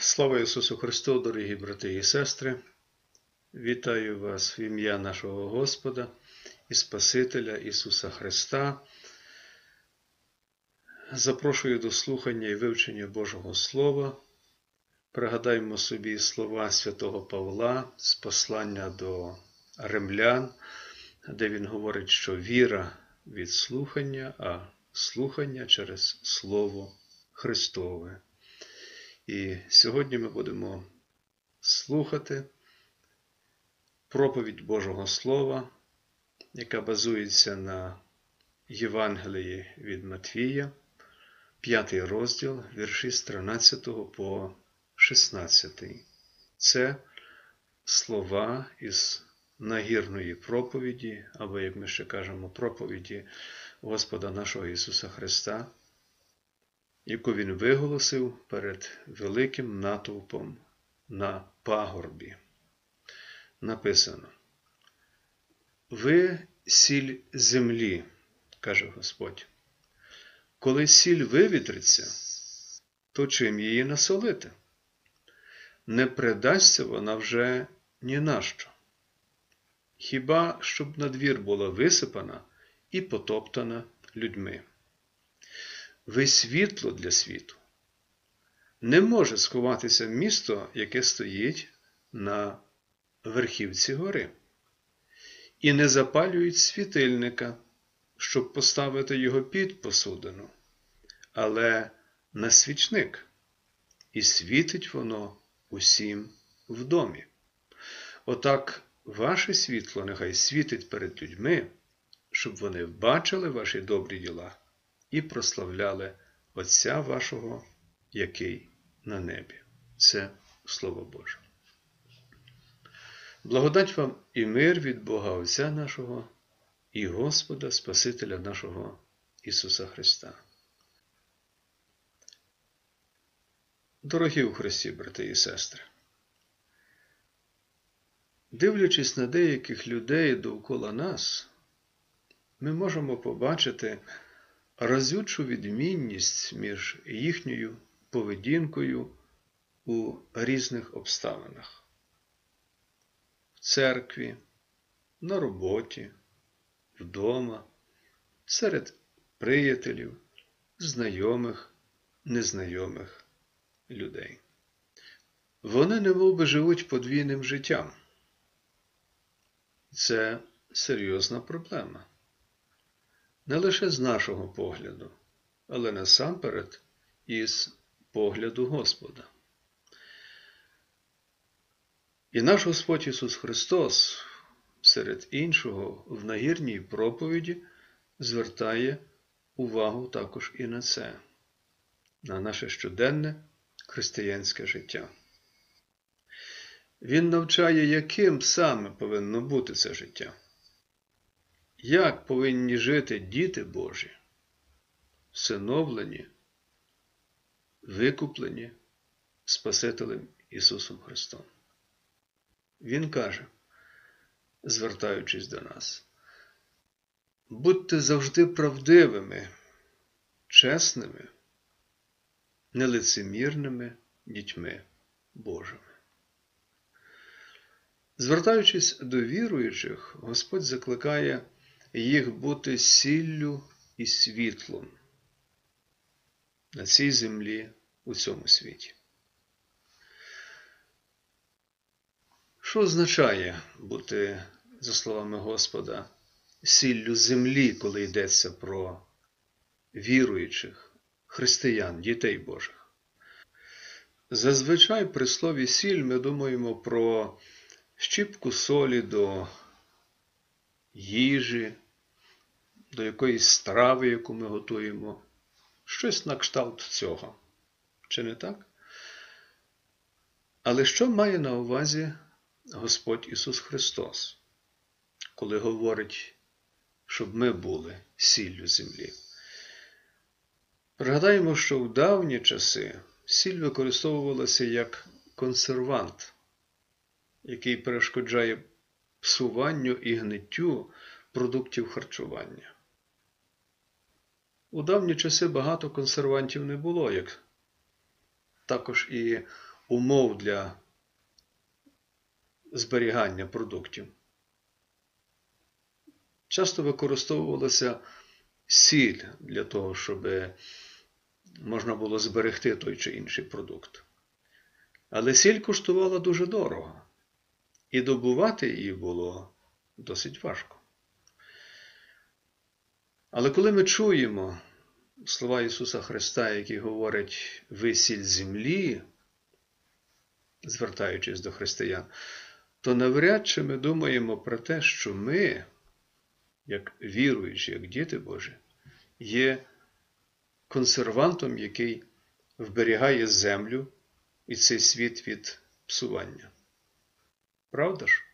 Слава Ісусу Христу, дорогі брати і сестри! Вітаю вас в ім'я нашого Господа і Спасителя Ісуса Христа. Запрошую до слухання і вивчення Божого Слова. Пригадаймо собі слова святого Павла з послання до римлян, де він говорить, що віра від слухання, а слухання через Слово Христове. І сьогодні ми будемо слухати проповідь Божого Слова, яка базується на Євангелії від Матвія, 5 розділ, вірші з 13 по 16. Це слова із нагірної проповіді, або, як ми ще кажемо, проповіді Господа нашого Ісуса Христа яку він виголосив перед великим натовпом на пагорбі. Написано: Ви сіль землі, каже Господь. Коли сіль вивітриться, то чим її насолити? Не придасться вона вже ні на що. Хіба щоб на двір була висипана і потоптана людьми ви світло для світу. Не може сховатися місто, яке стоїть на верхівці гори, і не запалюють світильника, щоб поставити його під посудину, але на свічник, і світить воно усім в домі. Отак ваше світло нехай світить перед людьми, щоб вони бачили ваші добрі діла і прославляли Отця вашого, який на небі. Це Слово Боже. Благодать вам і мир від Бога Отця нашого і Господа Спасителя нашого Ісуса Христа. Дорогі у Христі, брати і сестри, дивлячись на деяких людей довкола нас, ми можемо побачити разючу відмінність між їхньою поведінкою у різних обставинах в церкві, на роботі, вдома, серед приятелів, знайомих, незнайомих людей. Вони немовби живуть подвійним життям. Це серйозна проблема не лише з нашого погляду, але насамперед із погляду Господа. І наш Господь Ісус Христос, серед іншого, в нагірній проповіді звертає увагу також і на це, на наше щоденне християнське життя. Він навчає, яким саме повинно бути це життя. Як повинні жити діти Божі, всиновлені, викуплені Спасителем Ісусом Христом? Він каже, звертаючись до нас, будьте завжди правдивими, чесними, нелицемірними дітьми Божими. Звертаючись до віруючих, Господь закликає їх бути сіллю і світлом на цій землі у цьому світі. Що означає бути, за словами Господа, сіллю землі, коли йдеться про віруючих, християн, дітей Божих? Зазвичай при слові сіль ми думаємо про щіпку солі до їжі, до якоїсь страви, яку ми готуємо, щось на кшталт цього. Чи не так? Але що має на увазі Господь Ісус Христос, коли говорить, щоб ми були сіллю землі? Пригадаємо, що в давні часи сіль використовувалася як консервант, який перешкоджає псуванню і гниттю продуктів харчування. У давні часи багато консервантів не було, як також і умов для зберігання продуктів. Часто використовувалася сіль для того, щоб можна було зберегти той чи інший продукт. Але сіль коштувала дуже дорого, і добувати її було досить важко. Але коли ми чуємо слова Ісуса Христа, які говорять ви сіль землі, звертаючись до християн, то навряд чи ми думаємо про те, що ми, як віруючі, як діти Божі, є консервантом, який вберігає землю і цей світ від псування. Правда ж?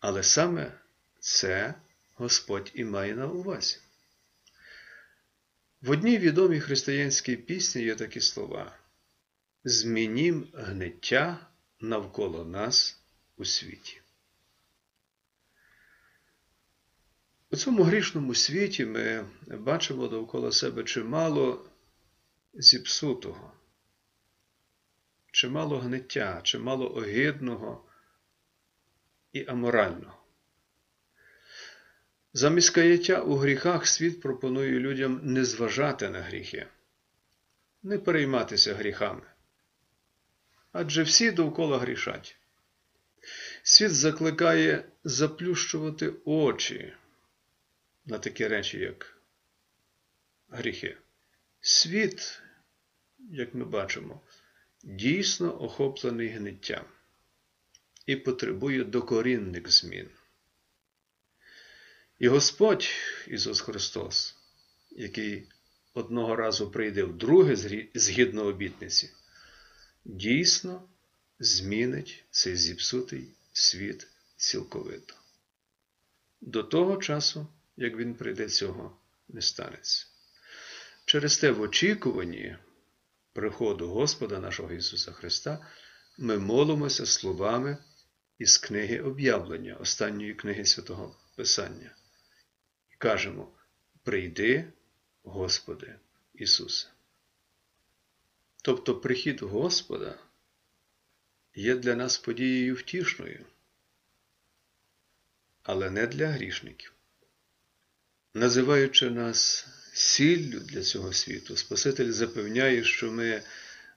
Але саме це Господь і має на увазі. В одній відомій християнській пісні є такі слова: Змінім гниття навколо нас у світі. У цьому грішному світі ми бачимо довкола себе чимало зіпсутого, чимало гниття, чимало огидного і аморального. Замість каяття у гріхах світ пропонує людям не зважати на гріхи, не перейматися гріхами. Адже всі довкола грішать. Світ закликає заплющувати очі на такі речі, як гріхи. Світ, як ми бачимо, дійсно охоплений гниттям і потребує докорінних змін. І Господь Ісус Христос, який одного разу прийде вдруге згідно обітниці, дійсно змінить цей зіпсутий світ цілковито. До того часу, як Він прийде, цього не станеться. Через те в очікуванні приходу Господа нашого Ісуса Христа ми молимося словами із книги об'явлення, останньої книги Святого Писання. Кажемо: Прийди, Господи Ісусе. Тобто прихід Господа є для нас подією втішною, але не для грішників. Називаючи нас сіллю для цього світу, Спаситель запевняє, що ми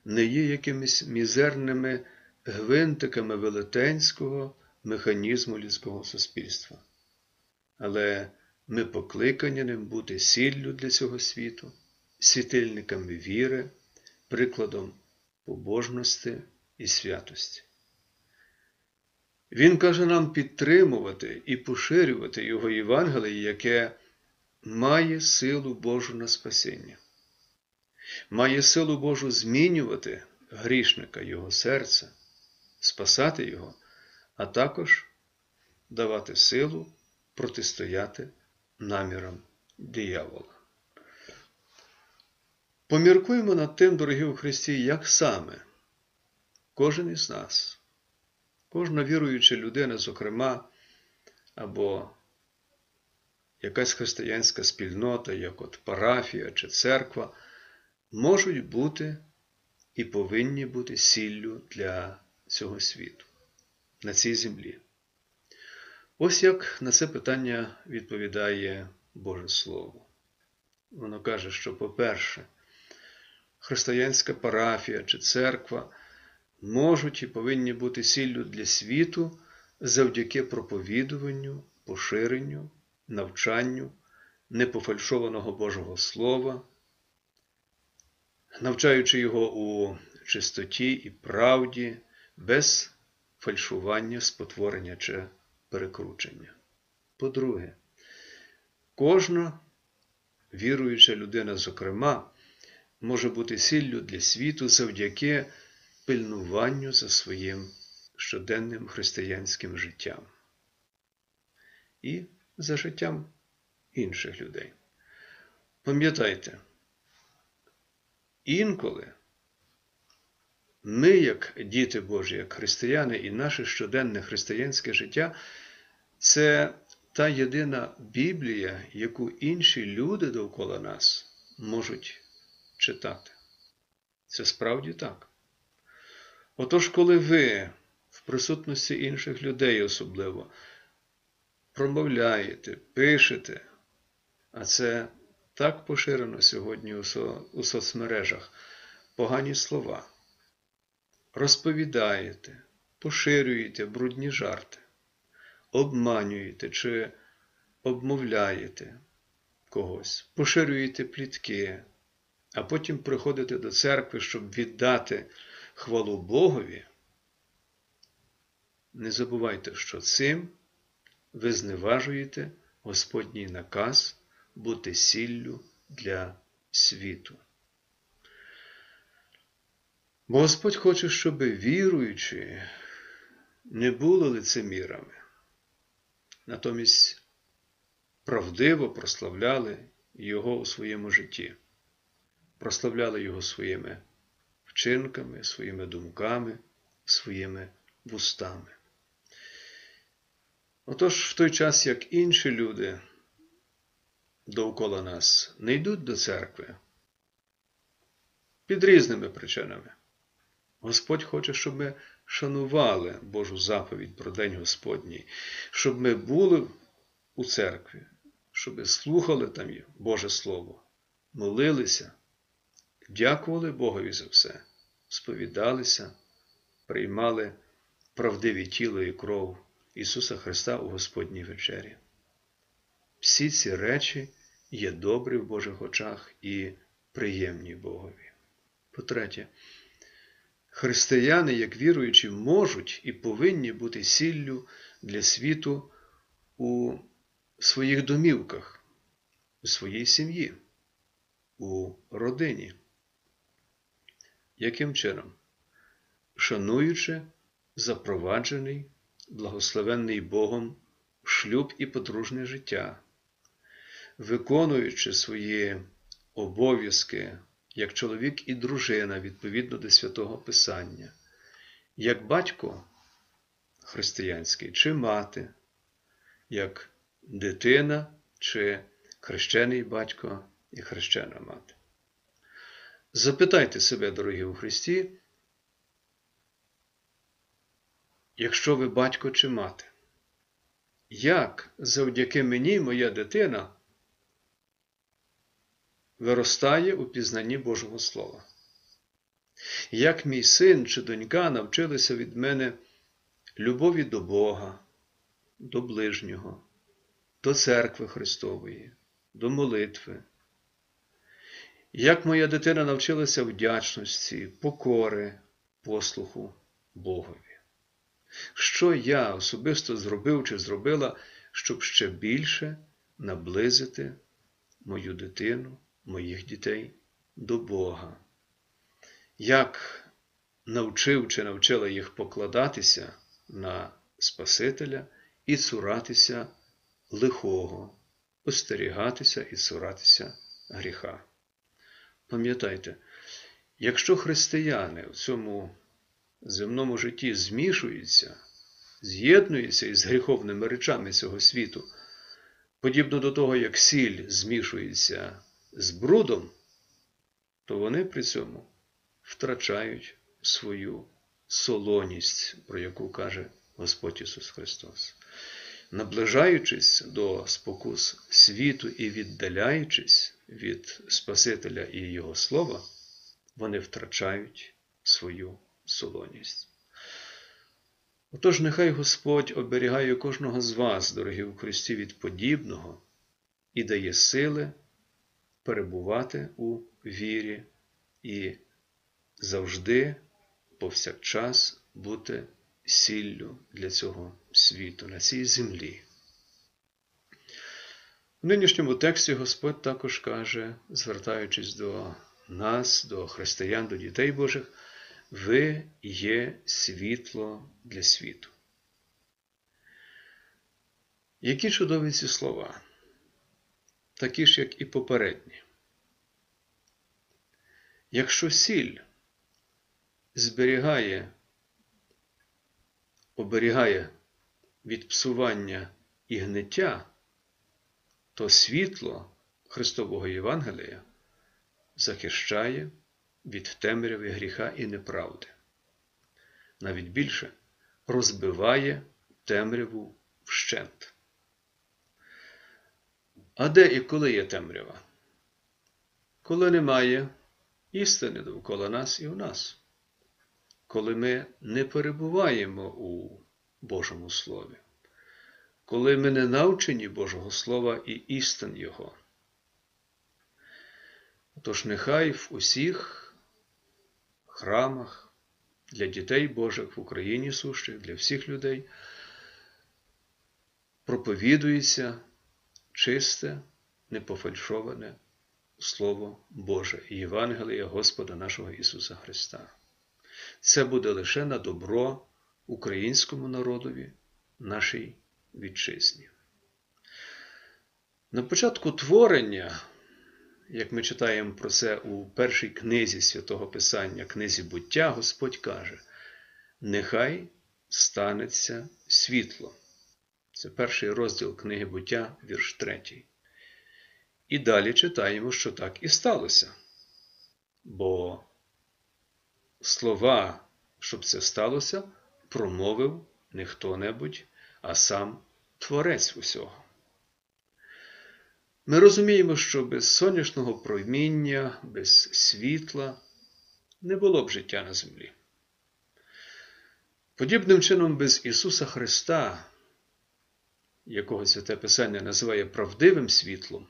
не є якимись мізерними гвинтиками велетенського механізму людського суспільства. Але ми покликані ним бути сіллю для цього світу, світильниками віри, прикладом побожності і святості. Він каже нам підтримувати і поширювати Його Євангеліє, яке має силу Божу на спасіння, має силу Божу змінювати грішника Його серця, спасати Його, а також давати силу протистояти намірам диявола. Поміркуємо над тим, дорогі у Христі, як саме кожен із нас, кожна віруюча людина, зокрема, або якась християнська спільнота, як от парафія чи церква, можуть бути і повинні бути сіллю для цього світу, на цій землі. Ось як на це питання відповідає Боже Слово. Воно каже, що, по-перше, християнська парафія чи церква можуть і повинні бути сіллю для світу завдяки проповідуванню, поширенню, навчанню непофальшованого Божого Слова, навчаючи його у чистоті і правді, без фальшування, спотворення чи перекручення. По-друге, кожна віруюча людина, зокрема, може бути сіллю для світу завдяки пильнуванню за своїм щоденним християнським життям і за життям інших людей. Пам'ятайте, інколи ми, як діти Божі, як християни, і наше щоденне християнське життя це та єдина Біблія, яку інші люди довкола нас можуть читати. Це справді так. Отож, коли ви в присутності інших людей особливо промовляєте, пишете, а це так поширено сьогодні у, соцмережах, погані слова, розповідаєте, поширюєте брудні жарти, обманюєте чи обмовляєте когось, поширюєте плітки, а потім приходите до церкви, щоб віддати хвалу Богові. Не забувайте, що цим ви зневажуєте Господній наказ бути сіллю для світу. Господь хоче, щоб віруючі не були лицемірами, натомість правдиво прославляли Його у своєму житті, прославляли Його своїми вчинками, своїми думками, своїми вустами. Отож, в той час, як інші люди довкола нас не йдуть до церкви під різними причинами, Господь хоче, щоб ми шанували Божу заповідь про День Господній, щоб ми були у церкві, щоб ми слухали там Боже Слово, молилися, дякували Богові за все, сповідалися, приймали правдиві тіло і кров Ісуса Христа у Господній вечері. Всі ці речі є добрі в Божих очах і приємні Богові. По-третє, християни, як віруючі, можуть і повинні бути сіллю для світу у своїх домівках, у своїй сім'ї, у родині. Яким чином? Шануючи запроваджений, благословенний Богом шлюб і подружнє життя, виконуючи свої обов'язки як чоловік і дружина відповідно до святого Писання, як батько християнський чи мати, як дитина чи хрещений батько і хрещена мати. Запитайте себе, дорогі у Христі, якщо ви батько чи мати, як завдяки мені моя дитина виростає у пізнанні Божого Слова? Як мій син чи донька навчилися від мене любові до Бога, до ближнього, до церкви Христової, до молитви? Як моя дитина навчилася вдячності, покори, послуху Богові? Що я особисто зробив чи зробила, щоб ще більше наблизити мою дитину, моїх дітей до Бога? Як навчив чи навчила їх покладатися на Спасителя і цуратися лихого, остерігатися і цуратися гріха? Пам'ятайте, якщо християни в цьому земному житті змішуються, з'єднуються із гріховними речами цього світу, подібно до того, як сіль змішується з брудом, то вони при цьому втрачають свою солоність, про яку каже Господь Ісус Христос. Наближаючись до спокус світу і віддаляючись від Спасителя і Його Слова, вони втрачають свою солоність. Отож, нехай Господь оберігає кожного з вас, дорогі у Христі, від подібного і дає сили перебувати у вірі і завжди, повсякчас бути сіллю для цього світу, на цій землі. В нинішньому тексті Господь також каже, звертаючись до нас, до християн, до дітей Божих, ви є світло для світу. Які чудові ці слова, такі ж, як і попередні. Якщо сіль зберігає, оберігає від псування і гниття, то світло Христового Євангелія захищає від темряви гріха і неправди. навіть більше, розбиває темряву вщент. А де і коли є темрява? Коли немає істини довкола нас і у нас, коли ми не перебуваємо у Божому Слові, коли ми не навчені Божого Слова і істин Його. Тож нехай в усіх храмах для дітей Божих в Україні сущих, для всіх людей проповідується чисте, непофальшоване Слово Боже Євангелія Господа нашого Ісуса Христа. Це буде лише на добро українському народові, нашій вітчизні. На початку творення, як ми читаємо про це у першій книзі святого Писання, книзі буття, Господь каже: Нехай станеться світло. Це перший розділ книги буття, вірш третій. І далі читаємо, що так і сталося. Бо слова, щоб це сталося, промовив не хто-небудь, а сам Творець усього. Ми розуміємо, що без сонячного проміння, без світла не було б життя на землі. Подібним чином, без Ісуса Христа, якого Святе Писання називає правдивим світлом,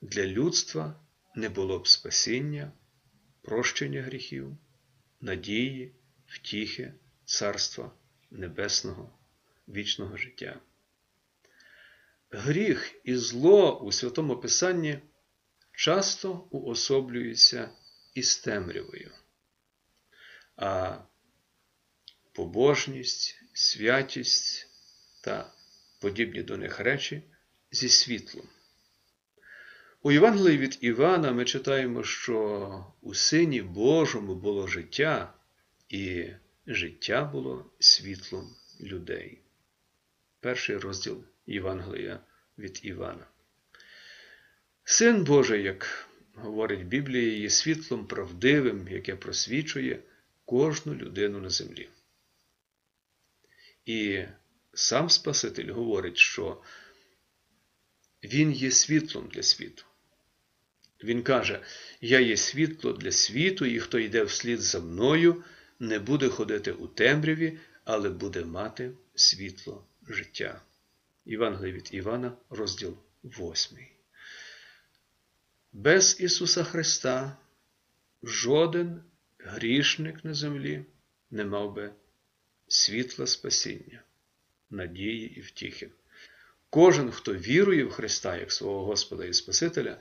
для людства не було б спасіння, прощення гріхів, надії, втіхи, Царства Небесного, вічного життя. Гріх і зло у Святому Писанні часто уособлюються із темрявою, а побожність, святість та подібні до них речі зі світлом. У Євангелії від Івана ми читаємо, що у Сині Божому було життя, і життя було світлом людей. Перший розділ Євангелія від Івана. Син Божий, як говорить Біблія, є світлом правдивим, яке просвічує кожну людину на землі. І сам Спаситель говорить, що Він є світлом для світу. Він каже: Я є світло для світу, і хто йде вслід за мною, не буде ходити у темряві, але буде мати світло життя. Євангелій від Івана, розділ 8. Без Ісуса Христа жоден грішник на землі не мав би світла спасіння, надії і втіхи. Кожен, хто вірує в Христа як свого Господа і Спасителя,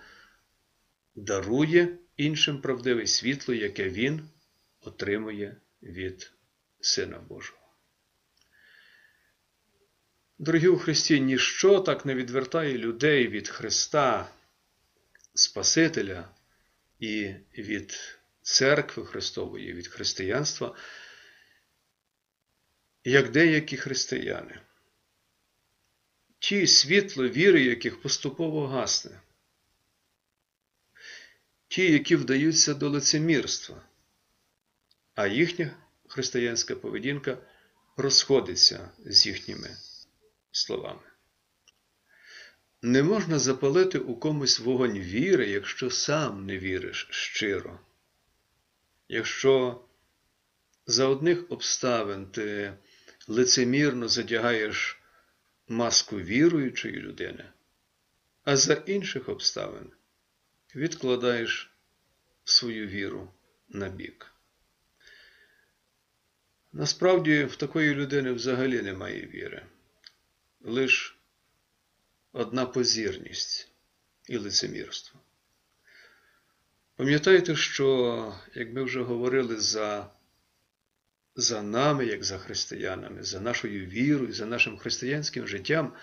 дарує іншим правдиве світло, яке Він отримує від Сина Божого. Дорогі у Христі, ніщо так не відвертає людей від Христа, Спасителя і від церкви Христової, від християнства, як деякі християни. Ті світло віри, яких поступово гасне, ті, які вдаються до лицемірства, а їхня християнська поведінка розходиться з їхніми словами. Не можна запалити у комусь вогонь віри, якщо сам не віриш щиро. Якщо за одних обставин ти лицемірно задягаєш маску віруючої людини, а за інших обставин відкладаєш свою віру на бік. Насправді в такої людини взагалі немає віри лише одна позірність і лицемірство. Пам'ятайте, що, як ми вже говорили за за нами, як за християнами, за нашою вірою, за нашим християнським життям,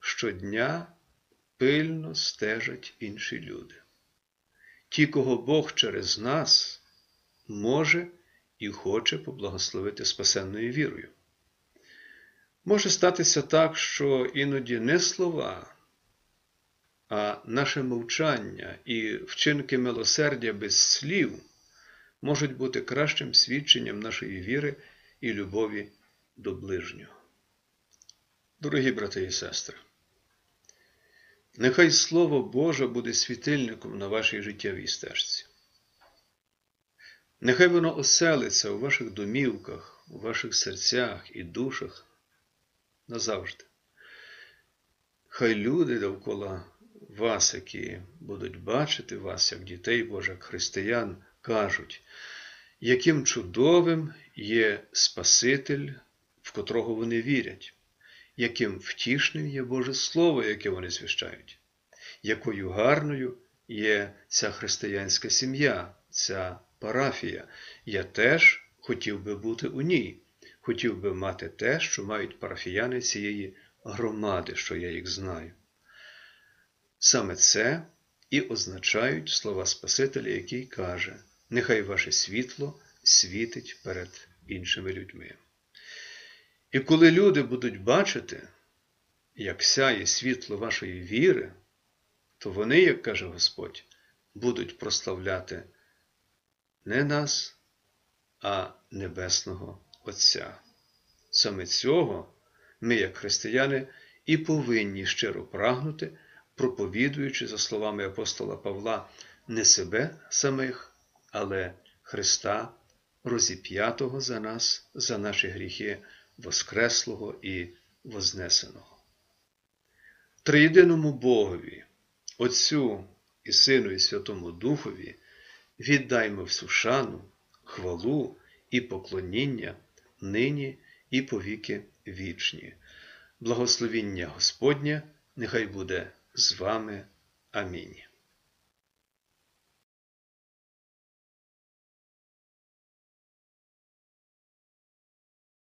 щодня пильно стежать інші люди. Ті, кого Бог через нас може і хоче поблагословити спасенною вірою. Може статися так, що іноді не слова, а наше мовчання і вчинки милосердя без слів можуть бути кращим свідченням нашої віри, і любові до ближнього. Дорогі брати і сестри, нехай Слово Боже буде світильником на вашій життєвій стежці. Нехай воно оселиться у ваших домівках, у ваших серцях і душах назавжди. Хай люди довкола вас, які будуть бачити вас, як дітей Божих християн, кажуть, яким чудовим є Спаситель, в котрого вони вірять, яким втішним є Боже Слово, яке вони звіщають, якою гарною є ця християнська сім'я, ця парафія. Я теж хотів би бути у ній, хотів би мати те, що мають парафіяни цієї громади, що я їх знаю. Саме це і означають слова Спасителя, який каже: Нехай ваше світло світить перед іншими людьми. І коли люди будуть бачити, як сяє світло вашої віри, то вони, як каже Господь, будуть прославляти не нас, а Небесного Отця. Саме цього ми, як християни, і повинні щиро прагнути, проповідуючи, за словами апостола Павла, не себе самих, але Христа, розіп'ятого за нас, за наші гріхи, Воскреслого і Вознесеного. Триєдиному Богові, Отцю і Сину, і Святому Духові віддаймо всю шану, хвалу і поклоніння нині і повіки вічні. Благословіння Господнє нехай буде з вами. Амінь.